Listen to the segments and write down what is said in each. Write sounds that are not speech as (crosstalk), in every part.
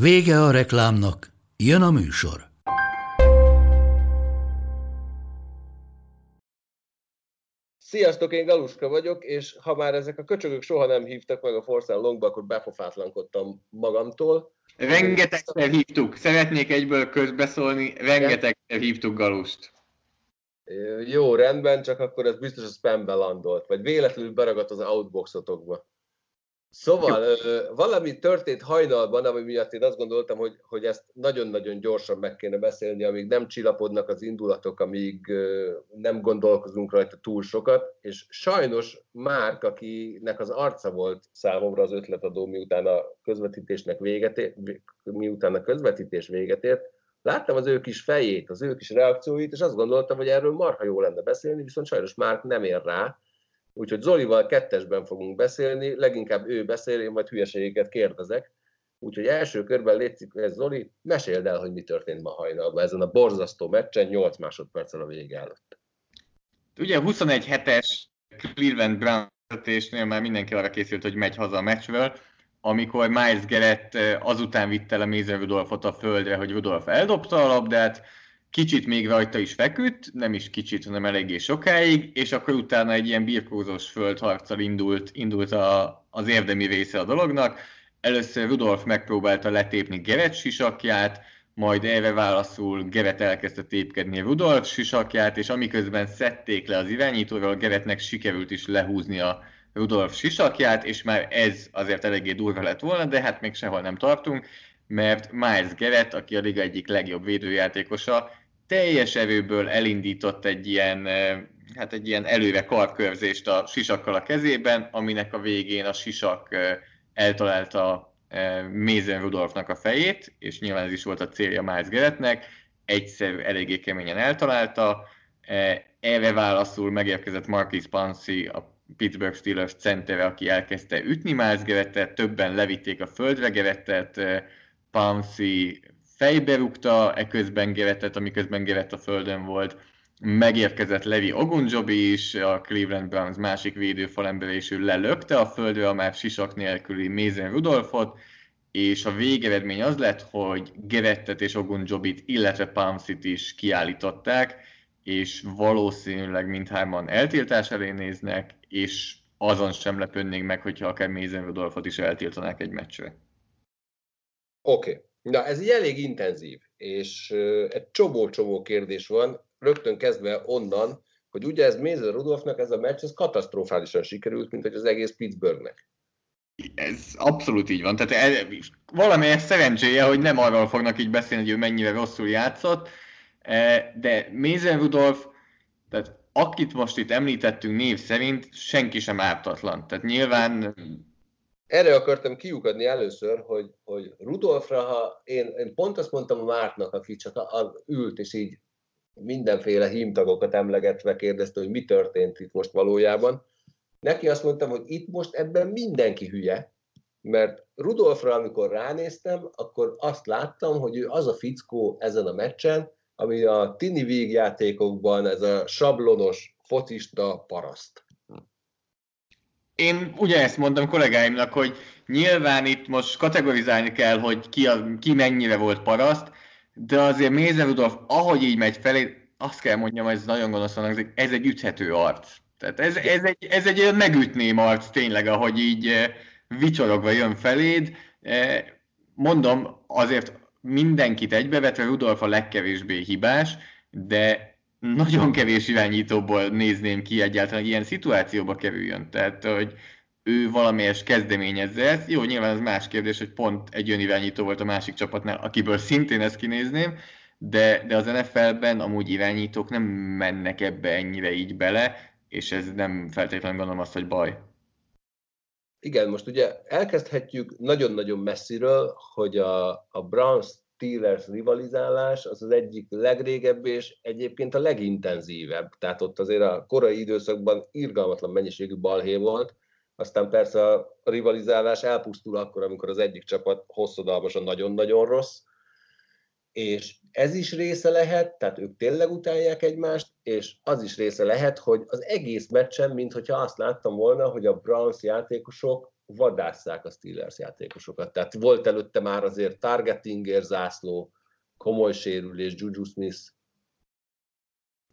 Vége a reklámnak, jön a műsor. Sziasztok, én Galuska vagyok, és ha már ezek a köcsögök soha nem hívtak meg a Forszán Longba, akkor bepofátlankodtam magamtól. Rengetegszer hívtuk, szeretnék egyből közbeszólni, rengetegszer hívtuk Galust. Jó, rendben, csak akkor ez biztos a spambe landolt, vagy véletlenül beragadt az outboxotokba. Szóval ö, valami történt hajnalban, ami miatt én azt gondoltam, hogy, hogy ezt nagyon-nagyon gyorsan meg kéne beszélni, amíg nem csillapodnak az indulatok, amíg ö, nem gondolkozunk rajta túl sokat, és sajnos Márk, akinek az arca volt számomra az ötletadó, miután a közvetítésnek véget ért, miután a közvetítés véget ért, láttam az ő kis fejét, az ő kis reakcióit, és azt gondoltam, hogy erről marha jó lenne beszélni, viszont sajnos Márk nem ér rá, Úgyhogy Zolival kettesben fogunk beszélni, leginkább ő beszél, én majd hülyeségeket kérdezek. Úgyhogy első körben létszik, ez Zoli, meséld el, hogy mi történt ma hajnalban ezen a borzasztó meccsen, 8 másodperccel a vége előtt. Ugye 21 hetes Cleveland Browns már mindenki arra készült, hogy megy haza a meccsről, amikor Miles Garrett eh, azután vitte el a Mason Rudolfot a földre, hogy Rudolf eldobta a labdát, kicsit még rajta is feküdt, nem is kicsit, hanem eléggé sokáig, és akkor utána egy ilyen birkózós földharccal indult, indult a, az érdemi része a dolognak. Először Rudolf megpróbálta letépni Geret sisakját, majd erre válaszul Geret elkezdte tépkedni Rudolf sisakját, és amiközben szedték le az irányítóról, Geretnek sikerült is lehúzni a Rudolf sisakját, és már ez azért eléggé durva lett volna, de hát még sehol nem tartunk, mert Miles Garrett, aki a liga egyik legjobb védőjátékosa, teljes erőből elindított egy ilyen, hát egy ilyen előre karkörzést a sisakkal a kezében, aminek a végén a sisak eltalálta Mézen Rudolfnak a fejét, és nyilván ez is volt a célja Miles Garrettnek, egyszer eléggé keményen eltalálta, erre válaszul megérkezett Marquis Pansy, a Pittsburgh Steelers centere, aki elkezdte ütni Miles Garrettet, többen levitték a földre Garrettet, Pansy fejbe rúgta, eközben Gerettet, amiközben Gerett a földön volt. Megérkezett Levi Ogunjobi is, a Cleveland Browns másik védőfalember, és ő lelökte a földre a már sisak nélküli Mason Rudolfot, és a végeredmény az lett, hogy Gerettet és Ogunjobit, illetve Palmsit is kiállították, és valószínűleg mindhárman eltiltás elé néznek, és azon sem lepődnénk meg, hogyha akár Mason Rudolfot is eltiltanák egy meccsre. Oké. Okay. Na, ez így elég intenzív, és egy csomó-csomó kérdés van, rögtön kezdve onnan, hogy ugye ez Mézer Rudolfnak ez a meccs, ez katasztrofálisan sikerült, mint hogy az egész Pittsburghnek. Ez abszolút így van. Tehát ez, valamelyes szerencséje, hogy nem arról fognak így beszélni, hogy ő mennyire rosszul játszott, e, de Mézer Rudolf, tehát akit most itt említettünk név szerint, senki sem ártatlan. Tehát nyilván erre akartam kiukadni először, hogy, hogy Rudolfra, ha én, én pont azt mondtam a Mártnak, aki csak a, a, ült, és így mindenféle hímtagokat emlegetve kérdezte, hogy mi történt itt most valójában. Neki azt mondtam, hogy itt most ebben mindenki hülye, mert Rudolfra, amikor ránéztem, akkor azt láttam, hogy ő az a fickó ezen a meccsen, ami a tini vígjátékokban ez a sablonos focista paraszt. Én ugye ezt mondtam kollégáimnak, hogy nyilván itt most kategorizálni kell, hogy ki, a, ki mennyire volt paraszt, de azért Mézer Rudolf, ahogy így megy felé, azt kell mondjam, ez nagyon gonoszan ez egy üthető arc. Tehát ez, ez, egy, ez egy megütném arc tényleg, ahogy így eh, vicsorogva jön feléd. Eh, mondom, azért mindenkit egybevetve Rudolf a legkevésbé hibás, de (laughs) nagyon kevés irányítóból nézném ki egyáltalán, hogy ilyen szituációba kerüljön. Tehát, hogy ő valamelyes kezdeményezze ezt. Jó, nyilván ez más kérdés, hogy pont egy olyan irányító volt a másik csapatnál, akiből szintén ezt kinézném, de, de az NFL-ben amúgy irányítók nem mennek ebbe ennyire így bele, és ez nem feltétlenül gondolom azt, hogy baj. Igen, most ugye elkezdhetjük nagyon-nagyon messziről, hogy a, a Browns Steelers rivalizálás az az egyik legrégebb és egyébként a legintenzívebb. Tehát ott azért a korai időszakban irgalmatlan mennyiségű balhé volt, aztán persze a rivalizálás elpusztul akkor, amikor az egyik csapat hosszadalmasan nagyon-nagyon rossz, és ez is része lehet, tehát ők tényleg utálják egymást, és az is része lehet, hogy az egész meccsen, mintha azt láttam volna, hogy a Browns játékosok vadásszák a Steelers játékosokat. Tehát volt előtte már azért targetingért zászló, komoly sérülés, Juju Smith.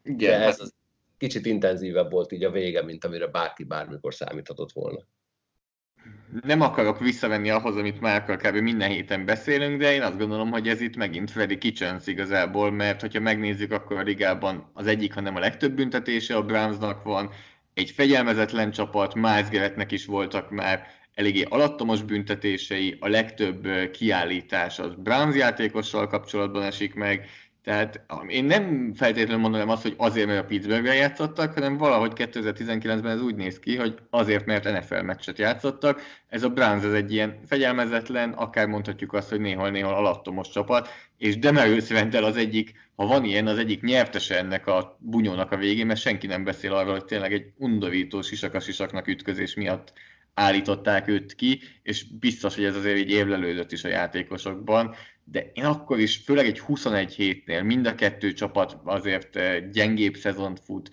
Igen. De ez az kicsit intenzívebb volt így a vége, mint amire bárki bármikor számíthatott volna. Nem akarok visszavenni ahhoz, amit már kb. minden héten beszélünk, de én azt gondolom, hogy ez itt megint Freddy Kitchens igazából, mert hogyha megnézzük, akkor a ligában az egyik, hanem a legtöbb büntetése a Brownsnak van, egy fegyelmezetlen csapat, Miles Garrettnek is voltak már eléggé alattomos büntetései, a legtöbb kiállítás az Browns játékossal kapcsolatban esik meg, tehát én nem feltétlenül mondanám azt, hogy azért, mert a Pittsburghre játszottak, hanem valahogy 2019-ben ez úgy néz ki, hogy azért, mert NFL meccset játszottak. Ez a Browns ez egy ilyen fegyelmezetlen, akár mondhatjuk azt, hogy néhol-néhol alattomos csapat, és Demarius Randall az egyik, ha van ilyen, az egyik nyertese ennek a bunyónak a végén, mert senki nem beszél arról, hogy tényleg egy undorító sisak ütközés miatt állították őt ki, és biztos, hogy ez azért egy évlelődött is a játékosokban, de én akkor is, főleg egy 21 hétnél mind a kettő csapat azért eh, gyengébb szezont fut,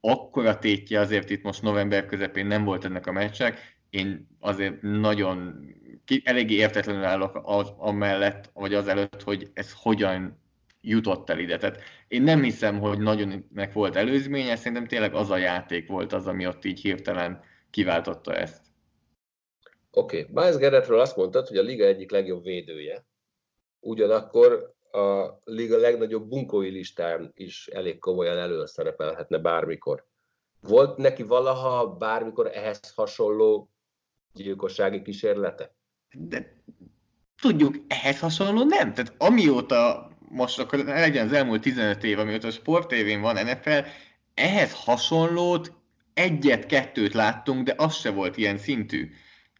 akkora tétje azért itt most november közepén nem volt ennek a meccsnek, én azért nagyon ki, eléggé értetlenül állok az, amellett, vagy az előtt, hogy ez hogyan jutott el ide. Tehát én nem hiszem, hogy nagyon meg volt előzménye, szerintem tényleg az a játék volt az, ami ott így hirtelen kiváltotta ezt. Oké, okay. Miles Garrettről azt mondtad, hogy a liga egyik legjobb védője. Ugyanakkor a liga legnagyobb bunkói listán is elég komolyan előszerepelhetne bármikor. Volt neki valaha bármikor ehhez hasonló gyilkossági kísérlete? De tudjuk, ehhez hasonló nem. Tehát amióta, most akkor legyen az elmúlt 15 év, amióta a sportévén van NFL, ehhez hasonlót egyet-kettőt láttunk, de az se volt ilyen szintű.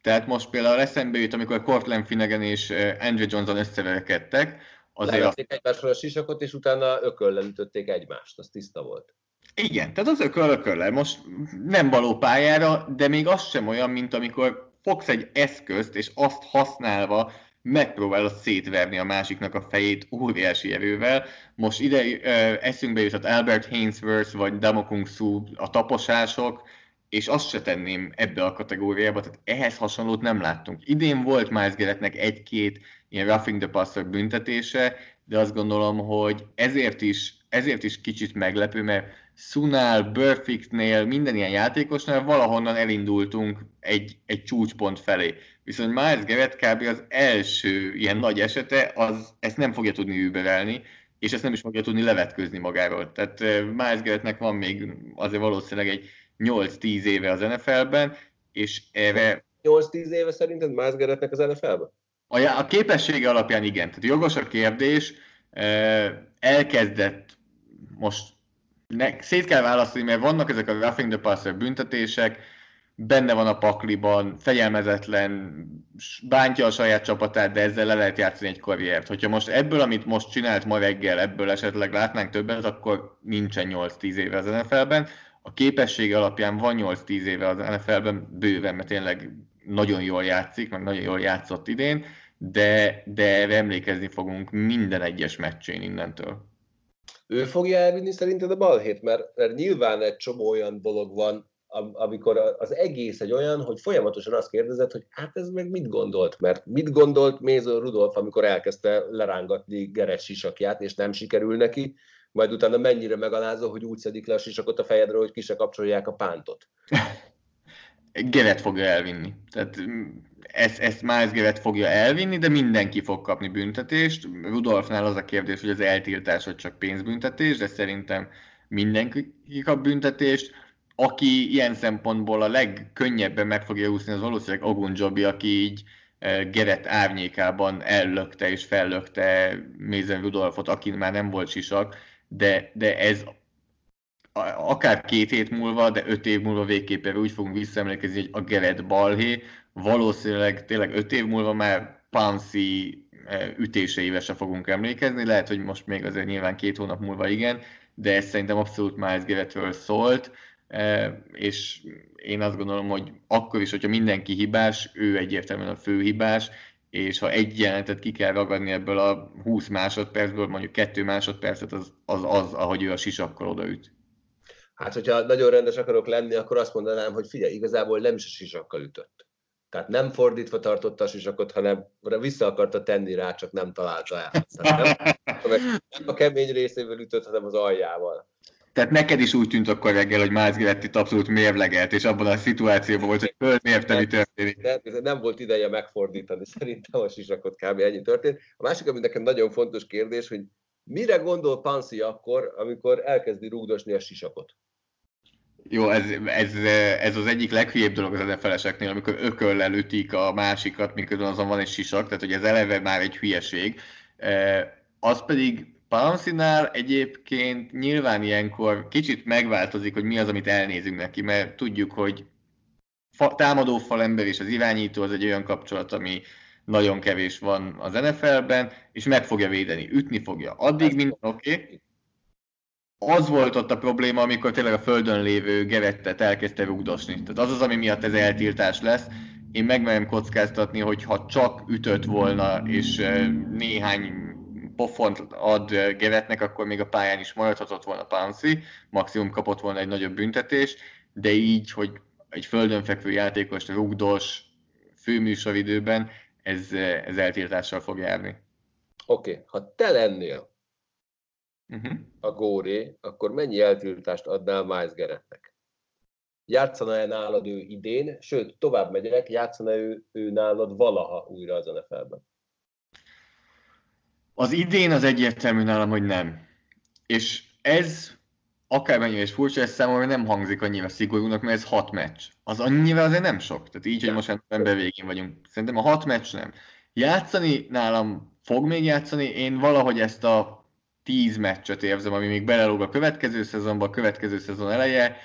Tehát most például eszembe jut, amikor Cortland Finnegan és Andrew Johnson összeverekedtek. Azért Levették azt... egymásról a sisakot, és utána ököllel ütötték egymást, az tiszta volt. Igen, tehát az ököl ököllel. Most nem való pályára, de még az sem olyan, mint amikor fogsz egy eszközt, és azt használva megpróbálod szétverni a másiknak a fejét óriási erővel. Most ide uh, eszünkbe jutott Albert Hainsworth vagy Damokung Su a taposások, és azt se tenném ebbe a kategóriába, tehát ehhez hasonlót nem láttunk. Idén volt Miles Garrettnek egy-két ilyen roughing the passer büntetése, de azt gondolom, hogy ezért is, ezért is kicsit meglepő, mert Sunál, Burfictnél, minden ilyen játékosnál valahonnan elindultunk egy, egy csúcspont felé. Viszont Miles Garrett kb. az első ilyen nagy esete, az ezt nem fogja tudni überelni, és ezt nem is fogja tudni levetközni magáról. Tehát eh, Miles Garrettnek van még azért valószínűleg egy 8-10 éve az NFL-ben, és erre... 8-10 éve szerinted Miles Garrettnek az NFL-ben? A, a képessége alapján igen. Tehát jogos a kérdés, elkezdett most ne, szét kell választani, mert vannak ezek a roughing the passer büntetések, benne van a pakliban, fegyelmezetlen, bántja a saját csapatát, de ezzel le lehet játszani egy karriert. Hogyha most ebből, amit most csinált ma reggel, ebből esetleg látnánk többet, akkor nincsen 8-10 éve az NFL-ben a képessége alapján van 8-10 éve az NFL-ben bőven, mert tényleg nagyon jól játszik, meg nagyon jól játszott idén, de, de emlékezni fogunk minden egyes meccsén innentől. Ő fogja elvinni szerinted a balhét? Mert, mert nyilván egy csomó olyan dolog van, amikor az egész egy olyan, hogy folyamatosan azt kérdezett, hogy hát ez meg mit gondolt, mert mit gondolt Méző Rudolf, amikor elkezdte lerángatni Geres sisakját, és nem sikerül neki, majd utána mennyire megalázó, hogy úgy szedik le a sisakot a fejedről, hogy ki se kapcsolják a pántot. (laughs) Gevet fogja elvinni. Tehát mm, ezt, ezt Miles Gevet fogja elvinni, de mindenki fog kapni büntetést. Rudolfnál az a kérdés, hogy az eltiltás vagy csak pénzbüntetés, de szerintem mindenki kap büntetést. Aki ilyen szempontból a legkönnyebben meg fogja úszni, az valószínűleg Ogunjobi, aki így eh, Geret árnyékában ellökte és fellökte Mézen Rudolfot, aki már nem volt sisak, de, de ez akár két hét múlva, de öt év múlva végképpen úgy fogunk visszaemlékezni, hogy a Gerett balhé, valószínűleg tényleg öt év múlva már Pansy e, ütéseivel se fogunk emlékezni, lehet, hogy most még azért nyilván két hónap múlva igen, de ez szerintem abszolút Miles Gerettről szólt, e, és én azt gondolom, hogy akkor is, hogyha mindenki hibás, ő egyértelműen a fő hibás, és ha egy jelenetet ki kell ragadni ebből a 20 másodpercből, mondjuk kettő másodpercet, az az, az ahogy ő a sisakkal odaüt. Hát, hogyha nagyon rendes akarok lenni, akkor azt mondanám, hogy figyelj, igazából nem is a sisakkal ütött. Tehát nem fordítva tartotta a sisakot, hanem vissza akarta tenni rá, csak nem találta el. Tehát nem, a kemény részével ütött, hanem az aljával. Tehát neked is úgy tűnt akkor reggel, hogy Miles Garrett abszolút mérlegelt, és abban a szituációban volt, hogy fölmérte, mi történik. Nem, nem volt ideje megfordítani, szerintem a sisakot kb. ennyi történt. A másik, ami nekem nagyon fontos kérdés, hogy mire gondol Pansy akkor, amikor elkezdi rúgdosni a sisakot? Jó, ez, ez, ez az egyik leghülyébb dolog az NFL-eseknél, amikor ököllel ütik a másikat, miközben azon van egy sisak, tehát hogy ez eleve már egy hülyeség. Az pedig Palancinál egyébként nyilván ilyenkor kicsit megváltozik, hogy mi az, amit elnézünk neki, mert tudjuk, hogy fa, támadó falember és az irányító az egy olyan kapcsolat, ami nagyon kevés van az NFL-ben, és meg fogja védeni, ütni fogja. Addig minden oké. Okay. Az volt ott a probléma, amikor tényleg a földön lévő gevettet elkezdte rugdosni. Tehát az az, ami miatt ez eltiltás lesz. Én megmerem kockáztatni, hogy ha csak ütött volna, és néhány pofont ad Gevetnek, akkor még a pályán is maradhatott volna Pansy, maximum kapott volna egy nagyobb büntetés, de így, hogy egy földön fekvő játékos rugdos főműsoridőben, ez, ez eltiltással fog járni. Oké, okay. ha te lennél uh-huh. a góré, akkor mennyi eltiltást adnál Miles Geretnek? Játszana-e nálad ő idén, sőt, tovább megyek, játszana ő, ő nálad valaha újra az NFL-ben? Az idén az egyértelmű nálam, hogy nem. És ez akármennyire is furcsa, ez számomra nem hangzik annyira szigorúnak, mert ez hat meccs. Az annyira azért nem sok. Tehát így, hogy most ember végén vagyunk. Szerintem a hat meccs nem. Játszani nálam fog még játszani, én valahogy ezt a tíz meccset érzem, ami még belelóg a következő szezonba, a következő szezon eleje.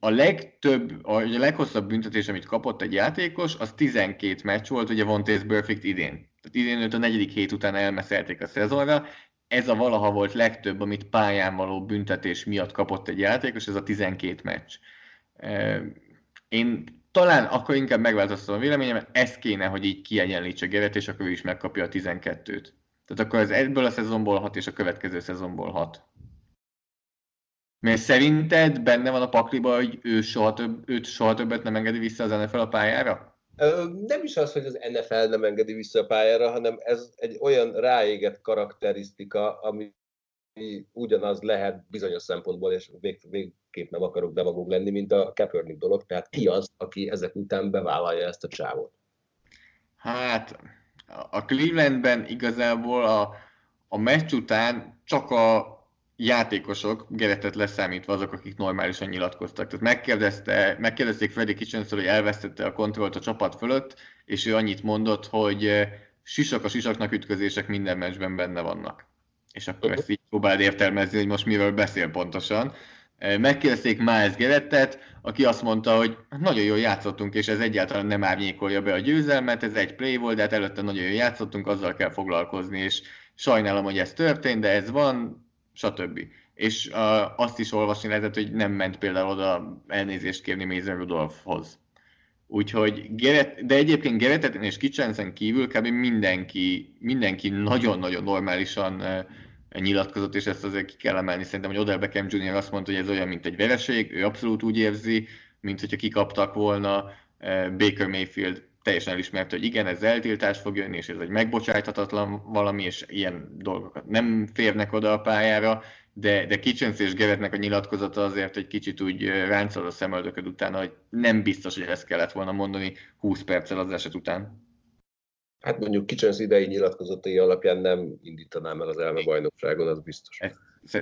A legtöbb, a leghosszabb büntetés, amit kapott egy játékos, az 12 meccs volt, ugye Vontaze Perfect idén. Tehát idén a negyedik hét után elmeszelték a szezonra, ez a valaha volt legtöbb, amit pályán való büntetés miatt kapott egy játékos, ez a 12 meccs. Én talán akkor inkább megváltoztatom a véleményemet, ez kéne, hogy így kiegyenlítse Geret, és akkor ő is megkapja a 12-t. Tehát akkor ez ebből a szezonból hat, és a következő szezonból hat. Mert szerinted benne van a pakliba, hogy ő soha több, őt soha többet nem engedi vissza az NFL a pályára? Nem is az, hogy az NFL nem engedi vissza a pályára, hanem ez egy olyan ráégett karakterisztika, ami ugyanaz lehet bizonyos szempontból, és vég, végképp nem akarok demagóg lenni, mint a Kaepernick dolog, tehát ki az, aki ezek után bevállalja ezt a csávot? Hát, a Clevelandben igazából a, a meccs után csak a játékosok, Geretet leszámítva azok, akik normálisan nyilatkoztak. Tehát megkérdezte, megkérdezték Freddy kitchens hogy elvesztette a kontrollt a csapat fölött, és ő annyit mondott, hogy eh, sisak a sisaknak ütközések minden meccsben benne vannak. És akkor ezt így próbáld értelmezni, hogy most miről beszél pontosan. Eh, megkérdezték Miles Gerettet, aki azt mondta, hogy nagyon jól játszottunk, és ez egyáltalán nem árnyékolja be a győzelmet, ez egy play volt, de hát előtte nagyon jól játszottunk, azzal kell foglalkozni, és sajnálom, hogy ez történt, de ez van, stb. És uh, azt is olvasni lehetett, hogy nem ment például oda elnézést kérni Mason Rudolphhoz. Úgyhogy, Geret, de egyébként Geretet és Kicsensen kívül kb. mindenki, mindenki nagyon-nagyon normálisan uh, nyilatkozott, és ezt azért ki kell emelni. Szerintem, hogy Odell Beckham Jr. azt mondta, hogy ez olyan, mint egy vereség, ő abszolút úgy érzi, mint hogyha kikaptak volna. Baker Mayfield teljesen elismerte, hogy igen, ez eltiltás fog jönni, és ez egy megbocsájthatatlan valami, és ilyen dolgokat nem férnek oda a pályára, de, de Kitchens és Geretnek a nyilatkozata azért egy kicsit úgy ráncol a szemöldököd utána, hogy nem biztos, hogy ezt kellett volna mondani 20 perccel az eset után. Hát mondjuk Kitchens idei nyilatkozatai alapján nem indítanám el az elme bajnokságon, az biztos. Ez,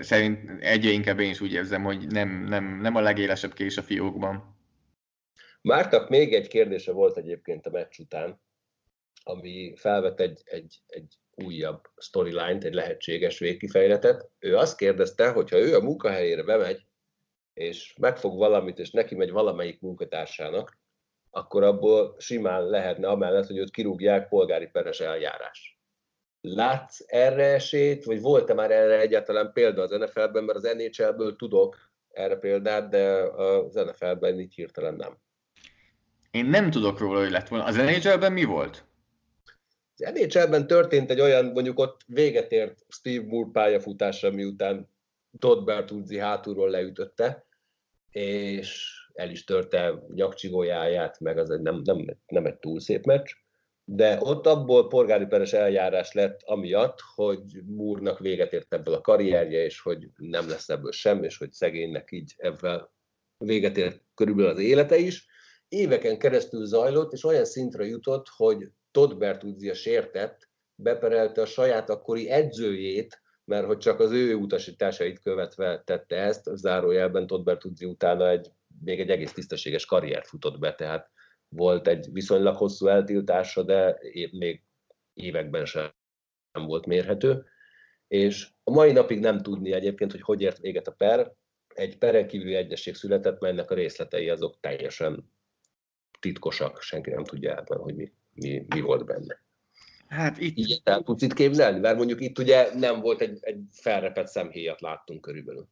szerint egyre inkább én is úgy érzem, hogy nem, nem, nem a legélesebb kés a fiókban. Mártak még egy kérdése volt egyébként a meccs után, ami felvet egy, egy, egy újabb storyline-t, egy lehetséges végkifejletet. Ő azt kérdezte, hogy ha ő a munkahelyére bemegy, és megfog valamit, és neki megy valamelyik munkatársának, akkor abból simán lehetne amellett, hogy őt kirúgják polgári peres eljárás. Látsz erre esélyt, vagy volt-e már erre egyáltalán példa az NFL-ben, mert az NHL-ből tudok erre példát, de az NFL-ben így hirtelen nem. Én nem tudok róla, hogy lett volna. Az NHL-ben mi volt? Az NHL-ben történt egy olyan, mondjuk ott véget ért Steve Moore pályafutása, miután Todd Bertuzzi hátulról leütötte, és el is törte nyakcsigójáját, meg az egy nem, nem, nem egy túl szép meccs, de ott abból polgári peres eljárás lett amiatt, hogy Múrnak véget ért ebből a karrierje, és hogy nem lesz ebből sem, és hogy szegénynek így ebben véget ért körülbelül az élete is. Éveken keresztül zajlott, és olyan szintre jutott, hogy Todd Bertuzzi a sértett, beperelte a saját akkori edzőjét, mert hogy csak az ő utasításait követve tette ezt, zárójelben Todd Bertuzzi utána egy, még egy egész tisztességes karriert futott be, tehát volt egy viszonylag hosszú eltiltása, de még években sem volt mérhető. És a mai napig nem tudni egyébként, hogy hogy ért véget a per. Egy peren kívüli egyesség született, melynek a részletei azok teljesen titkosak, senki nem tudja átban, hogy mi, mi, mi volt benne. Hát itt... Így el tudsz itt képzelni? Mert mondjuk itt ugye nem volt egy, egy felrepett szemhéjat láttunk körülbelül.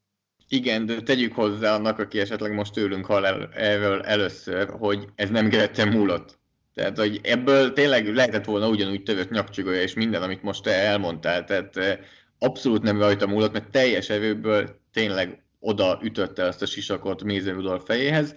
Igen, de tegyük hozzá annak, aki esetleg most tőlünk hall el, erről először, hogy ez nem Gretten múlott. Tehát, hogy ebből tényleg lehetett volna ugyanúgy tövött nyakcsigolja és minden, amit most te elmondtál. Tehát eh, abszolút nem rajta múlott, mert teljes erőből tényleg oda ütötte azt a sisakot Mézer Rudolf fejéhez.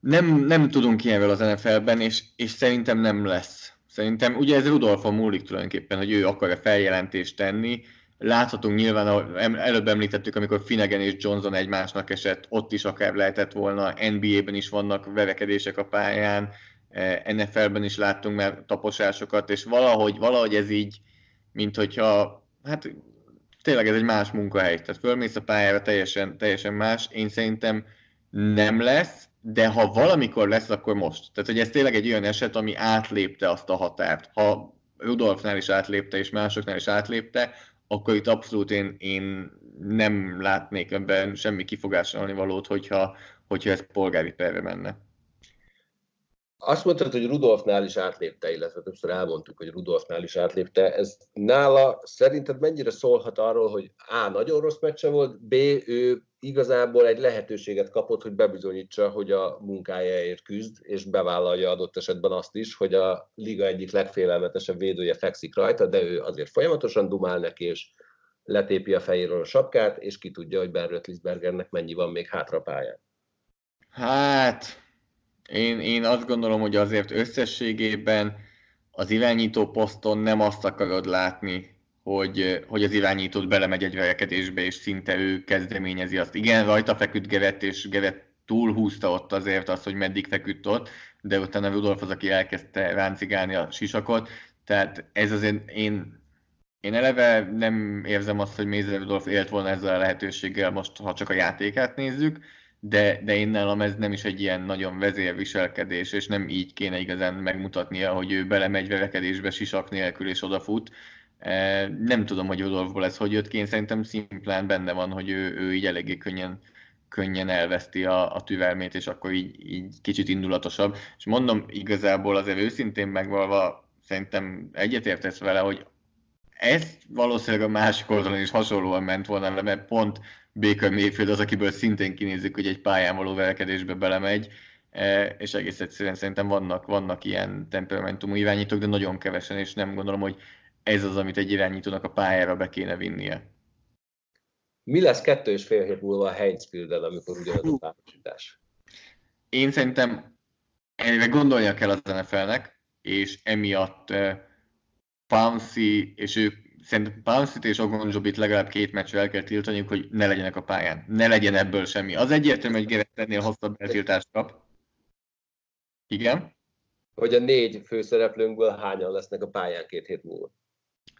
Nem, nem tudunk ilyenről az NFL-ben, és, és szerintem nem lesz. Szerintem ugye ez Rudolfon múlik tulajdonképpen, hogy ő akar-e feljelentést tenni, Láthatunk nyilván, előbb említettük, amikor Finnegan és Johnson egymásnak esett, ott is akár lehetett volna, NBA-ben is vannak verekedések a pályán, e, NFL-ben is láttunk már taposásokat, és valahogy, valahogy ez így, mint hogyha, hát tényleg ez egy más munkahely, tehát fölmész a pályára teljesen, teljesen más, én szerintem nem lesz, de ha valamikor lesz, akkor most. Tehát, hogy ez tényleg egy olyan eset, ami átlépte azt a határt. Ha Rudolfnál is átlépte, és másoknál is átlépte, akkor itt abszolút én, én nem látnék ebben semmi kifogásolni valót, hogyha, hogyha ez polgári perre menne. Azt mondtad, hogy Rudolfnál is átlépte, illetve többször elmondtuk, hogy Rudolfnál is átlépte. Ez nála szerinted mennyire szólhat arról, hogy A. nagyon rossz meccse volt, B. ő igazából egy lehetőséget kapott, hogy bebizonyítsa, hogy a munkájáért küzd, és bevállalja adott esetben azt is, hogy a liga egyik legfélelmetesebb védője fekszik rajta, de ő azért folyamatosan dumál neki, és letépi a fejéről a sapkát, és ki tudja, hogy Ben Roethlisbergernek mennyi van még hátra pályán. Hát, én, én azt gondolom, hogy azért összességében az irányító poszton nem azt akarod látni, hogy, hogy az irányítót belemegy egy verekedésbe, és szinte ő kezdeményezi azt. Igen, rajta feküdt Gevett, és Gevett túlhúzta ott azért azt, hogy meddig feküdt ott, de utána Rudolf az, aki elkezdte ráncigálni a sisakot, tehát ez azért én, én eleve nem érzem azt, hogy Mézer Rudolf élt volna ezzel a lehetőséggel most, ha csak a játékát nézzük, de, de én nálam ez nem is egy ilyen nagyon vezérviselkedés, és nem így kéne igazán megmutatnia, hogy ő belemegy verekedésbe sisak nélkül és odafut. E, nem tudom, hogy Rudolfból ez hogy jött ki, én szerintem szimplán benne van, hogy ő, ő így eléggé könnyen, könnyen elveszti a, a türelmét, és akkor így, így kicsit indulatosabb. És mondom, igazából azért őszintén megvalva szerintem egyetértesz vele, hogy ez valószínűleg a másik oldalon is hasonlóan ment volna, mert pont Baker Mayfield az, akiből szintén kinézzük, hogy egy pályán való verekedésbe belemegy, e, és egész egyszerűen szerintem vannak, vannak ilyen temperamentumú irányítók, de nagyon kevesen, és nem gondolom, hogy ez az, amit egy irányítónak a pályára be kéne vinnie. Mi lesz kettő és fél hét múlva a heinzfield amikor ugyanaz a párosítás? Én szerintem erre gondolnia kell az NFL-nek, és emiatt uh, Pouncy és ők szerintem Pounce és Ogonjobit legalább két meccsre el kell tiltaniuk, hogy ne legyenek a pályán. Ne legyen ebből semmi. Az egyértelmű, hogy Gerett ennél hosszabb eltiltást kap. Igen? Hogy a négy főszereplőnkből hányan lesznek a pályán két hét múlva?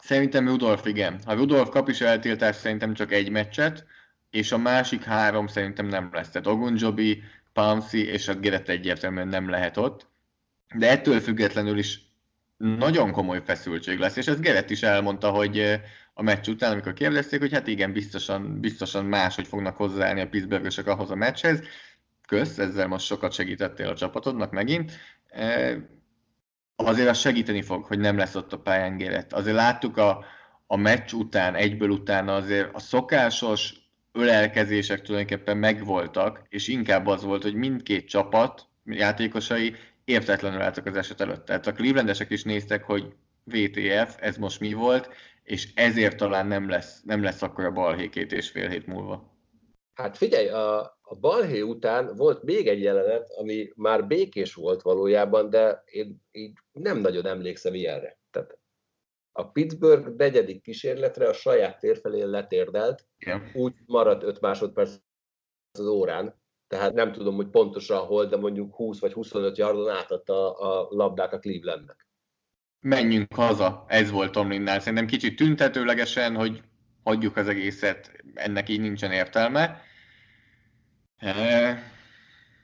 Szerintem Rudolf igen. Ha Rudolf kap is eltiltást, szerintem csak egy meccset, és a másik három szerintem nem lesz. Tehát Ogunjobi, Pouncy és a Gerett egyértelműen nem lehet ott. De ettől függetlenül is nagyon komoly feszültség lesz, és ez Gerett is elmondta, hogy, a meccs után, amikor kérdezték, hogy hát igen, biztosan, biztosan máshogy fognak hozzáállni a Pittsburghösök ahhoz a meccshez. Kösz, ezzel most sokat segítettél a csapatodnak megint. Azért az segíteni fog, hogy nem lesz ott a pályán Gérett. Azért láttuk a, a meccs után, egyből utána azért a szokásos ölelkezések tulajdonképpen megvoltak, és inkább az volt, hogy mindkét csapat játékosai értetlenül álltak az eset előtt. Tehát a Clevelandesek is néztek, hogy VTF, ez most mi volt, és ezért talán nem lesz, nem lesz akkor a balhé két és fél hét múlva. Hát figyelj, a, a balhé után volt még egy jelenet, ami már békés volt valójában, de én így nem nagyon emlékszem ilyenre. Tehát a Pittsburgh negyedik kísérletre a saját tér felé letérdelt, Igen. úgy maradt 5 másodperc az órán, tehát nem tudom, hogy pontosan hol, de mondjuk 20 vagy 25 yardon átadta a labdát a Clevelandnek. Menjünk haza, ez volt Tomlinnál. Szerintem kicsit tüntetőlegesen, hogy hagyjuk az egészet, ennek így nincsen értelme.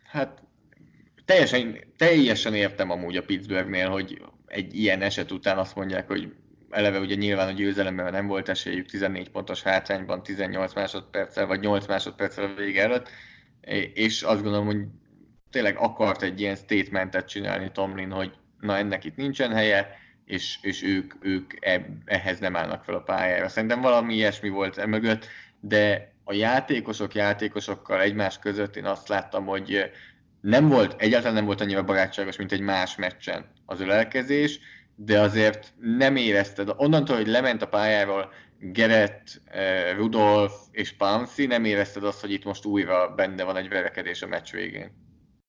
Hát teljesen, teljesen értem amúgy a Pittsburghnél, hogy egy ilyen eset után azt mondják, hogy eleve ugye nyilván a győzelemben nem volt esélyük 14 pontos hátrányban 18 másodperccel, vagy 8 másodperccel a vége előtt, és azt gondolom, hogy tényleg akart egy ilyen statementet csinálni Tomlin, hogy na ennek itt nincsen helye, és, és ők, ők ehhez nem állnak fel a pályára. Szerintem valami ilyesmi volt emögött, de a játékosok játékosokkal egymás között én azt láttam, hogy nem volt, egyáltalán nem volt annyira barátságos, mint egy más meccsen az ölelkezés, de azért nem érezted, onnantól, hogy lement a pályáról Gerett, eh, Rudolf és Pansy, nem érezted azt, hogy itt most újra benne van egy verekedés a meccs végén.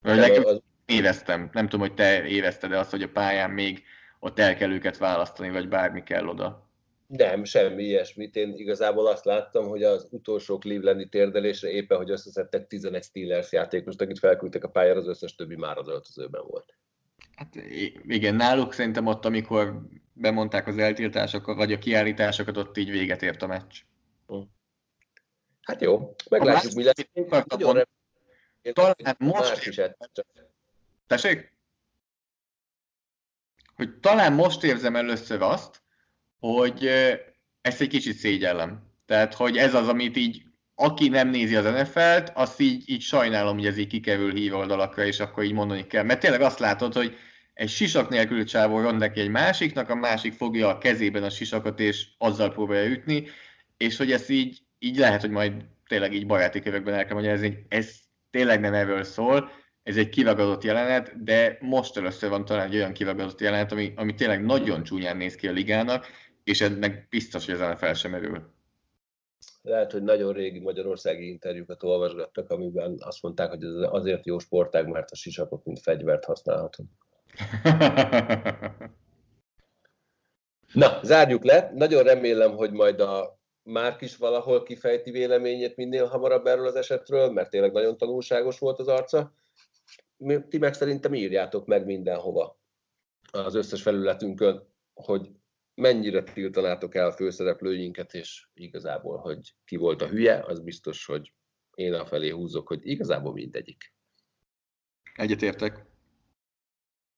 Vagy az... éreztem, nem tudom, hogy te érezted-e azt, hogy a pályán még ott el kell őket választani, vagy bármi kell oda. Nem, semmi ilyesmit. Én igazából azt láttam, hogy az utolsó Clevelandi térdelésre éppen, hogy összeszedtek 11 Steelers játékost, akit felküldtek a pályára, az összes többi már az öltözőben volt. Hát igen, náluk szerintem ott, amikor bemondták az eltiltásokat, vagy a kiállításokat, ott így véget ért a meccs. Hm. Hát jó, meglátjuk, mi lesz. Nagyon talán most... Is Tessék? Hogy talán most érzem először azt, hogy ezt egy kicsit szégyellem. Tehát, hogy ez az, amit így aki nem nézi az NFL-t, azt így, így sajnálom, hogy ez így kikerül hív oldalakra, és akkor így mondani kell. Mert tényleg azt látod, hogy egy sisak nélkül csávó rond neki egy másiknak, a másik fogja a kezében a sisakot, és azzal próbálja ütni, és hogy ez így, így lehet, hogy majd tényleg így baráti körökben el kell magyarázni, hogy ez tényleg nem erről szól, ez egy kiragadott jelenet, de most először van talán egy olyan kiragadott jelenet, ami, ami tényleg nagyon csúnyán néz ki a ligának, és ennek biztos, hogy ezen fel sem erül lehet, hogy nagyon régi magyarországi interjúkat olvasgattak, amiben azt mondták, hogy ez azért jó sportág, mert a sisakot mint fegyvert használhatunk. Na, zárjuk le. Nagyon remélem, hogy majd a Márk is valahol kifejti véleményét minél hamarabb erről az esetről, mert tényleg nagyon tanulságos volt az arca. Ti meg szerintem írjátok meg mindenhova az összes felületünkön, hogy mennyire tiltanátok el főszereplőinket, és igazából, hogy ki volt a hülye, az biztos, hogy én a felé húzok, hogy igazából mindegyik. Egyetértek.